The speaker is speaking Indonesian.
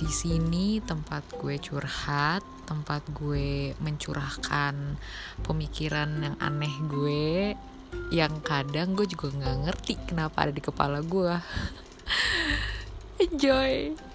di sini tempat gue curhat, tempat gue mencurahkan pemikiran yang aneh gue, yang kadang gue juga nggak ngerti kenapa ada di kepala gue. Enjoy.